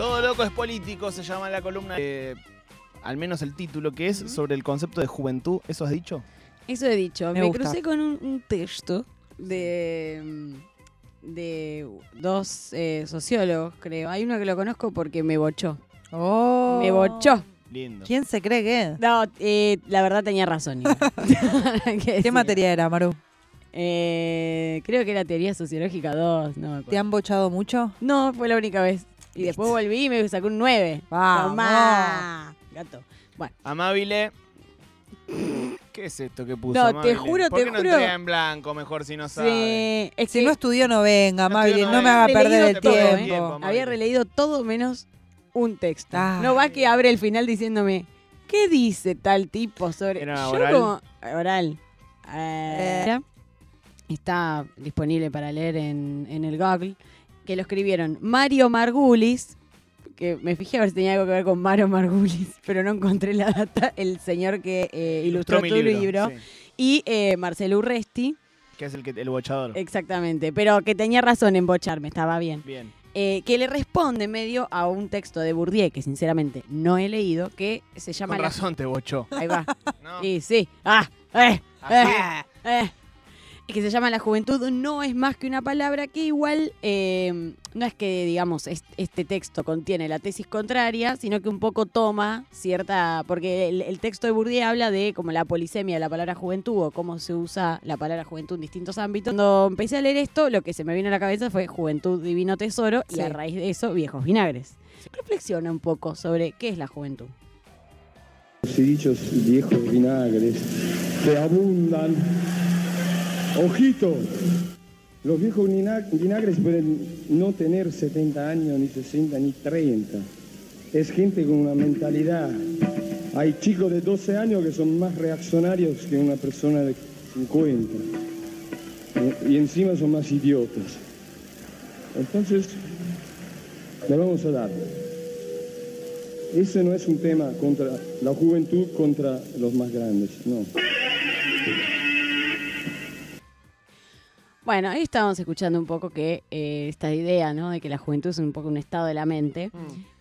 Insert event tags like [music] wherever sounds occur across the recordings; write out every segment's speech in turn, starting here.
Todo loco es político, se llama la columna. eh, al menos el título, que es sobre el concepto de juventud. ¿Eso has dicho? Eso he dicho. Me crucé con un, un texto de, mm, de dos eh, sociólogos, creo. Hay uno que lo conozco porque me bochó. Oh. Me bochó. Lindo. ¿Quién se cree que? No, eh, la verdad tenía razón. [laughs] [laughs] ¿Qué decir. materia era, Maru? Eh, creo que era teoría sociológica 2. No, me acuerdo. ¿Te han bochado mucho? no, fue la única vez. Y después volví y me sacó un 9. Vamos. Gato. Bueno, Amabile. [laughs] ¿Qué es esto que puso? No, te Amabile? juro, ¿Por te qué no juro. entrega en blanco mejor si no sabe? sí, es Si que no estudió, no venga, No estudió, No, no me haga perder el ¿eh? tiempo. Amabile. había releído todo menos un texto. Ay. No va que abre el final diciéndome, ¿qué dice tal tipo sobre... ¿Era Yo oral? como- oral. Eh, Está disponible para leer en, en el Google, que lo escribieron Mario Margulis, que me fijé a ver si tenía algo que ver con Mario Margulis, [laughs] pero no encontré la data, el señor que eh, ilustró tu libro, sí, y eh, Marcelo Urresti, que es el, que, el bochador. exactamente, pero que tenía razón en bocharme, estaba bien. Bien. eh, que le responde medio a un texto de Bourdieu, que sinceramente no he leído, que se llama... Con La- razón te bochó. Ahí va. [laughs] ¿no? Y sí. Ah, eh, ¿Así? eh, eh. Y que se llama La juventud no es más que una palabra que igual eh, no es que, digamos, es- este texto contiene la tesis contraria, sino que un poco toma cierta... Porque el, el texto de Bourdieu habla de como la polisemia de la palabra juventud o cómo se usa la palabra juventud en distintos ámbitos. Cuando empecé a leer esto, lo que se me vino a la cabeza fue juventud divino tesoro y a raíz de eso, viejos vinagres. Reflexiona un poco sobre qué es la juventud. y dichos viejos vinagres que abundan. Ojito, los viejos vina- vinagres pueden no tener 70 años, ni 60, ni 30. Es gente con una mentalidad. Hay chicos de 12 años que son más reaccionarios que una persona de 50. Y encima son más idiotas. Entonces, le vamos a dar. Ese no es un tema contra la juventud contra los más grandes, no. Bueno, ahí estábamos escuchando un poco que eh, esta idea, ¿no? De que la juventud es un poco un estado de la mente.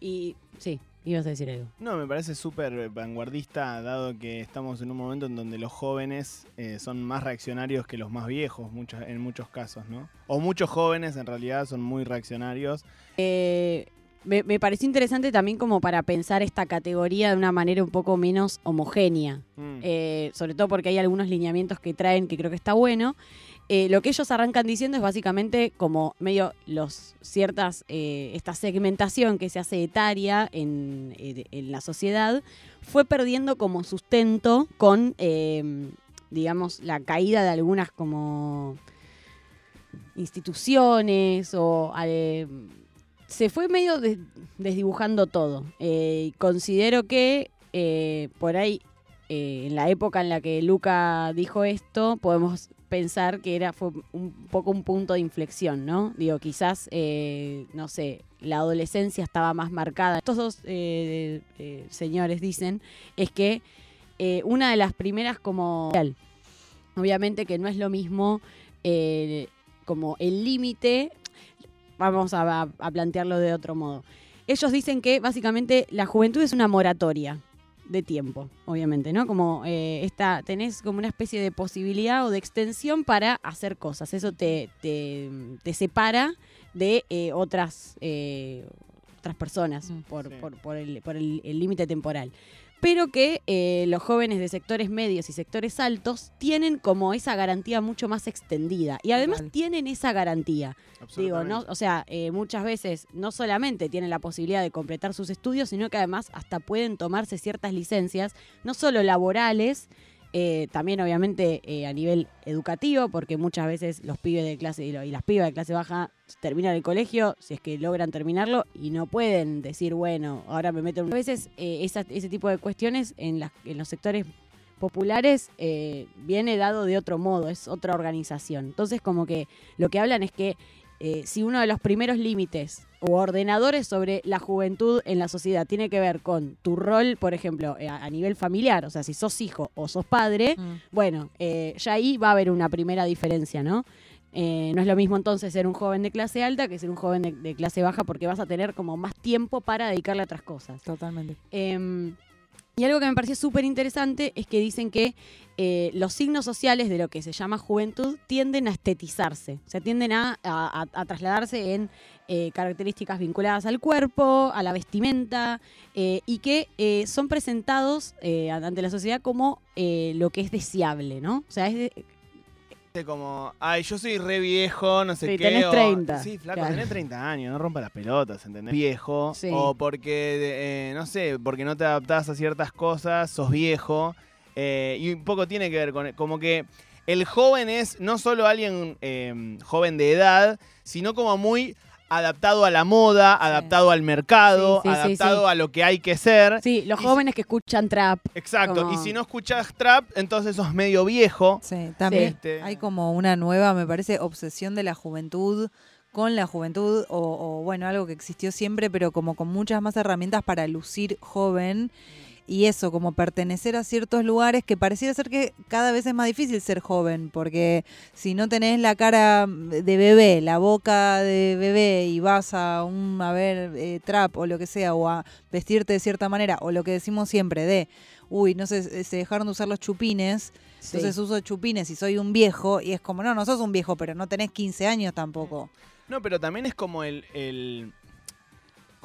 Y sí, ibas a decir algo. No, me parece súper vanguardista, dado que estamos en un momento en donde los jóvenes eh, son más reaccionarios que los más viejos, muchas, en muchos casos, ¿no? O muchos jóvenes en realidad son muy reaccionarios. Eh, me, me pareció interesante también como para pensar esta categoría de una manera un poco menos homogénea. Mm. Eh, sobre todo porque hay algunos lineamientos que traen que creo que está bueno. Eh, lo que ellos arrancan diciendo es básicamente como medio los ciertas, eh, esta segmentación que se hace etaria en, eh, en la sociedad fue perdiendo como sustento con, digamos, la caída de algunas como instituciones o se fue medio des- desdibujando todo. Eh, considero que por ahí, en la época en la que Luca dijo esto, podemos pensar que era fue un poco un punto de inflexión, ¿no? Digo, quizás, eh, no sé, la adolescencia estaba más marcada. Estos dos eh, eh, señores dicen es que una de las primeras como... Obviamente que no es lo mismo como el límite, vamos a plantearlo de otro modo. Ellos dicen que básicamente la juventud es una moratoria de tiempo, obviamente, ¿no? Como eh, esta, tenés como una especie de posibilidad o de extensión para hacer cosas. Eso te, te, te separa de eh, otras, eh, otras personas Mm, por, sí. por, por el por el- el límite temporal. Pero que eh, los jóvenes de sectores medios y sectores altos tienen como esa garantía mucho más extendida. Y además Total. tienen esa garantía. Digo, no, o sea, eh, muchas veces no solamente tienen la posibilidad de completar sus estudios, sino que además hasta pueden tomarse ciertas licencias, no solo laborales, eh, también obviamente eh, a nivel educativo, porque muchas veces los pibes de clase y, las pibas de clase baja terminan el colegio, si es que logran terminarlo, y no pueden decir, bueno, ahora me meto en... A veces eh, ese tipo de cuestiones en, las- en los sectores populares viene dado de otro modo, es otra organización. Entonces como que lo que hablan es que eh, si uno de los primeros límites o ordenadores sobre la juventud en la sociedad tiene que ver con tu rol, por ejemplo, eh, a, a nivel familiar, o sea, si sos hijo o sos padre, Mm. bueno, eh, ya ahí va a haber una primera diferencia, ¿no? Eh, no es lo mismo entonces ser un joven de clase alta que ser un joven de, de clase baja porque vas a tener como más tiempo para dedicarle a otras cosas. Totalmente. Y algo que me pareció súper interesante es que dicen que eh, los signos sociales de lo que se llama juventud tienden a estetizarse, o sea, tienden a, trasladarse en eh, características vinculadas al cuerpo, a la vestimenta, eh, y que son presentados ante la sociedad como lo que es deseable, ¿no? O sea, es Como, ay, yo soy re viejo, no sé Sí, qué. tenés o- 30, Sí, flaco, claro. tenés 30 años, no rompa las pelotas, ¿entendés? Viejo. Sí. O porque, eh, no sé, porque no te adaptás a ciertas cosas, sos viejo. eh, y un poco tiene que ver con, como que el joven es no solo alguien eh, joven de edad, sino como muy adaptado a la moda, adaptado al mercado, Sí, sí, sí, adaptado sí. a lo que hay que ser. sí, los Y jóvenes que escuchan trap. Exacto. Como- Y si no escuchás trap, entonces sos medio viejo. Sí, también Este- hay como una nueva, me parece, obsesión de la juventud con la juventud o, o, bueno, algo que existió siempre, pero como con muchas más herramientas para lucir joven y eso, como pertenecer a ciertos lugares que pareciera ser que cada vez es más difícil ser joven, porque si no tenés la cara de bebé, la boca de bebé y vas a un, a ver, eh, trap o lo que sea, o a vestirte de cierta manera, o lo que decimos siempre de, uy, no sé, se dejaron de usar los chupines, Sí. entonces uso chupines y soy un viejo, y es como, no, no sos un viejo, pero no tenés 15 años tampoco. No, pero también es como el, el-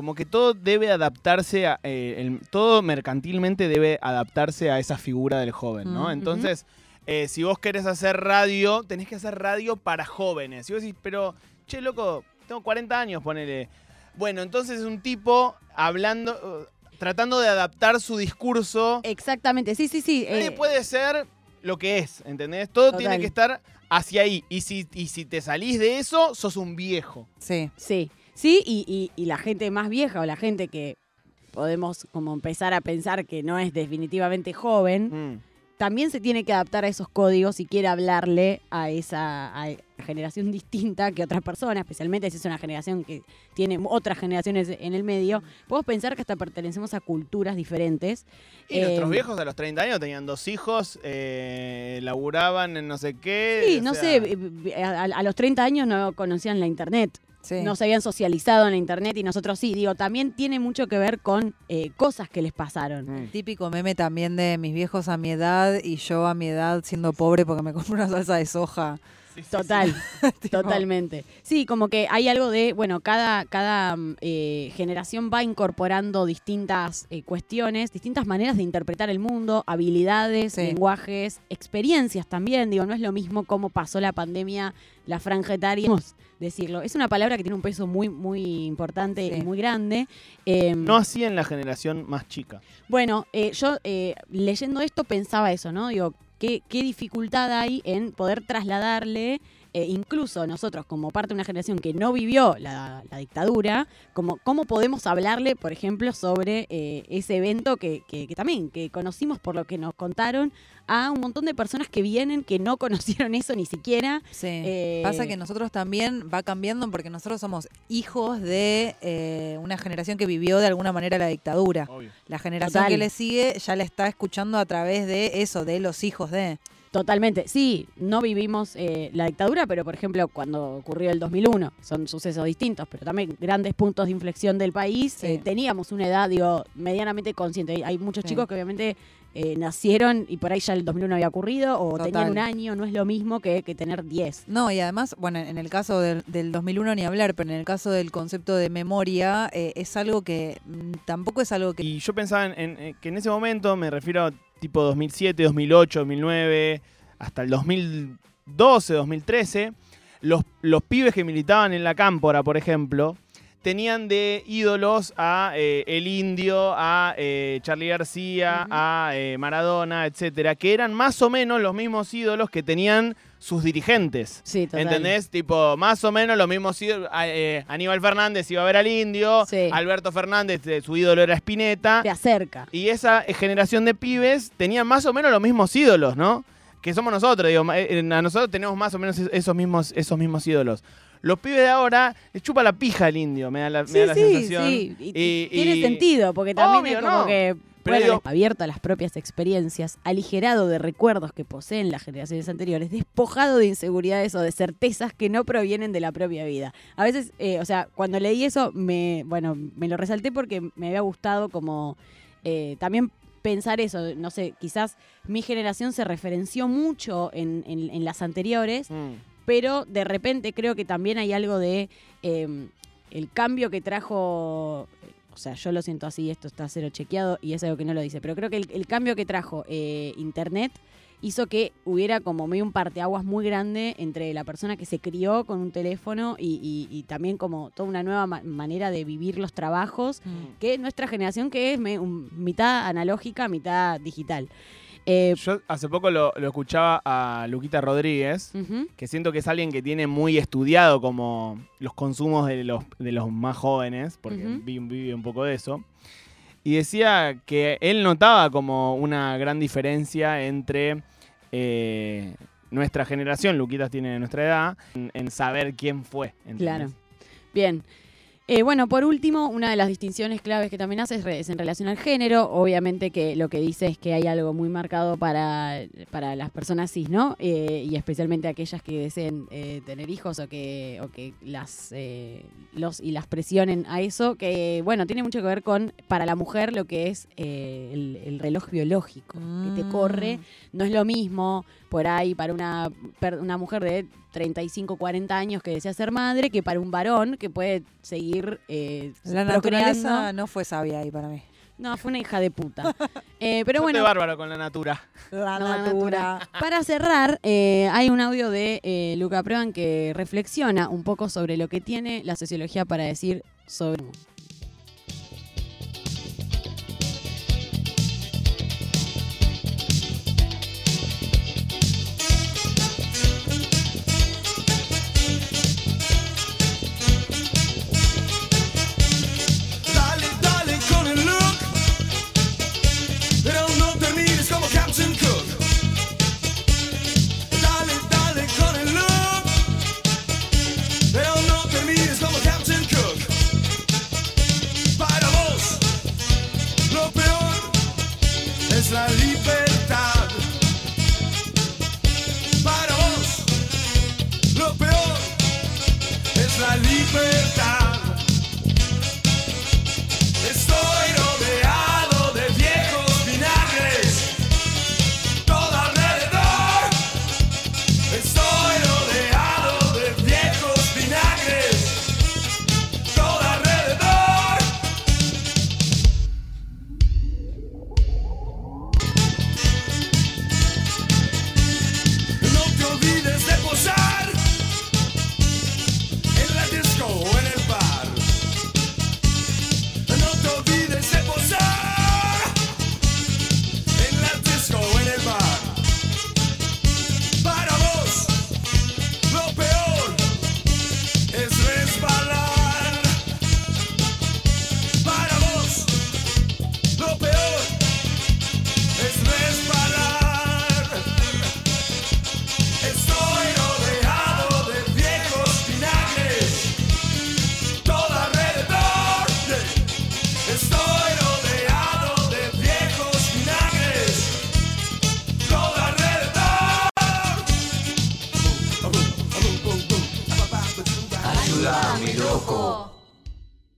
como que todo debe adaptarse a eh, el- todo mercantilmente debe adaptarse a esa figura del joven, ¿no? Mm, Entonces, eh, si vos querés hacer radio, tenés que hacer radio para jóvenes. Y vos decís, pero, che, loco, tengo 40 años, ponele. Bueno, entonces es un tipo hablando, eh, tratando de adaptar su discurso. Exactamente, sí, sí, sí. Nadie eh, puede ser lo que es, ¿entendés? Todo tiene que estar hacia ahí. Y si, y si te salís de eso, sos un viejo. Sí. Sí, sí, y, y- y la gente más vieja o la gente que podemos como empezar a pensar que no es definitivamente joven, Mm. también se tiene que adaptar a esos códigos si quiere hablarle a esa a generación distinta que otras personas, especialmente si es una generación que tiene otras generaciones en el medio. Podemos pensar que hasta pertenecemos a culturas diferentes. Y nuestros Eh, viejos a los 30 años tenían dos hijos, eh, laburaban en no sé qué. Sí, no sea, sé, eh, a, a los 30 años no conocían la internet. Sí. no se habían socializado en la internet y nosotros sí. Digo, también tiene mucho que ver con eh, cosas que les pasaron. Mm. Típico meme también de mis viejos a mi edad y yo a mi edad siendo pobre porque me [laughs] compro una salsa de soja. Sí, sí, sí. Total, [laughs] totalmente. Sí, como que hay algo de, bueno, cada, cada mm, eh, generación va incorporando distintas eh, cuestiones, distintas maneras de interpretar el mundo, habilidades, lenguajes, experiencias también. Digo, no es lo mismo cómo pasó la pandemia, la franja etaria, decirlo. Es una palabra que tiene un peso muy, muy importante Sí. y muy grande. Em, No así en la generación más chica. Bueno, eh, yo eh, leyendo esto pensaba eso, ¿no? Digo, ¿qué, qué dificultad hay en poder trasladarle, eh, incluso nosotros como parte de una generación que no vivió la, la dictadura, como, ¿cómo podemos hablarle, por ejemplo, sobre eh, ese evento que, que- que también, que conocimos por lo que nos contaron, a un montón de personas que vienen que no [laughs] conocieron eso ni siquiera? Sí. Eh, Pasa que nosotros también va cambiando porque nosotros somos hijos de eh, una generación que vivió de alguna manera la dictadura. Obvio. La generación Total. que le sigue ya la está escuchando a través de eso, de los hijos de. Totalmente, sí, no vivimos eh, la dictadura, pero por ejemplo cuando ocurrió el 2001, son sucesos distintos, pero también grandes puntos de inflexión del país, Sí. eh, teníamos una edad, digo, medianamente consciente. Hay- Hay muchos Sí. chicos que obviamente eh, nacieron y por ahí ya el 2001 había ocurrido, o Total. tenían un año, no es lo mismo que, que tener 10. No, y además, bueno, en el caso del, del 2001 ni hablar, pero en el caso del concepto de memoria, eh, es algo que mm, tampoco es algo que... Y yo pensaba en, en- en que en ese momento, me refiero a tipo 2007, 2008, 2009, hasta el 2012, 2013, los, los pibes que militaban en la Cámpora, por ejemplo, tenían de ídolos a eh, El Indio, a eh, Charlie García, a eh, Maradona, etcétera, que eran más o menos los mismos ídolos que tenían sus dirigentes. Sí, total. ¿Entendés? Tipo, más o menos los mismos ídolos. eh, Aníbal Fernández iba a ver al indio. Sí. Alberto Fernández, su ídolo era Spinetta. Te acerca. Y esa generación de pibes tenían más o menos los mismos ídolos, ¿no? Que somos nosotros, digo. A nosotros tenemos más o menos es- esos mismos, esos mismos ídolos. Los pibes de ahora les chupa la pija al indio, me da la, me da la sí, sensación. sí. Y, Y- tiene y- sentido, porque también Obvio, es como ¿no? que Pero abierto a las propias experiencias, aligerado de recuerdos que poseen las generaciones anteriores, despojado de inseguridades o de certezas que no provienen de la propia vida. A veces, eh, o sea, cuando leí eso, me, bueno, me lo resalté porque me había gustado como eh, también pensar eso, no sé, quizás mi generación se referenció mucho en, en- en las anteriores, Mm. Pero de repente creo que también hay algo de eh, el cambio que trajo, o sea, yo lo siento así, esto está cero chequeado y es algo que no lo dice, pero creo que el, el cambio que trajo eh, Internet hizo que hubiera como medio un parteaguas muy grande entre la persona que se crió con un teléfono y, y- y también como toda una nueva ma- manera de vivir los trabajos que nuestra generación que es me- un- mitad analógica, mitad digital. Eh, Yo hace poco lo, lo escuchaba a Luquita Rodríguez, que siento que es alguien que tiene muy estudiado como los consumos de los, de los más jóvenes, porque vive un poco de eso. Y decía que él notaba como una gran diferencia entre eh, nuestra generación, Luquitas tiene nuestra edad, en, en saber quién fue. ¿entendés? Claro. Bien. Eh, bueno, por último, una de las distinciones claves que también hace es, en relación al género. Obviamente que lo que dice es que hay algo muy marcado para, para las personas cis, ¿no? Eh, y especialmente aquellas que deseen eh, tener hijos o que, o que las, los y las presionen a eso, que bueno, tiene mucho que ver con, para la mujer, lo que es el, el reloj biológico, que te corre no es lo mismo por ahí para una, una mujer de 35, 40 años que desea ser madre que para un varón que puede seguir eh, La naturaleza no fue sabia ahí para mí. No, fue una hija de puta. [laughs] Eh, pero Yo bueno, estoy bárbaro con la natura. La No, la natura. para cerrar, eh, hay un audio de eh, Luca Prodan que reflexiona un poco sobre lo que tiene la sociología para decir sobre... birthday.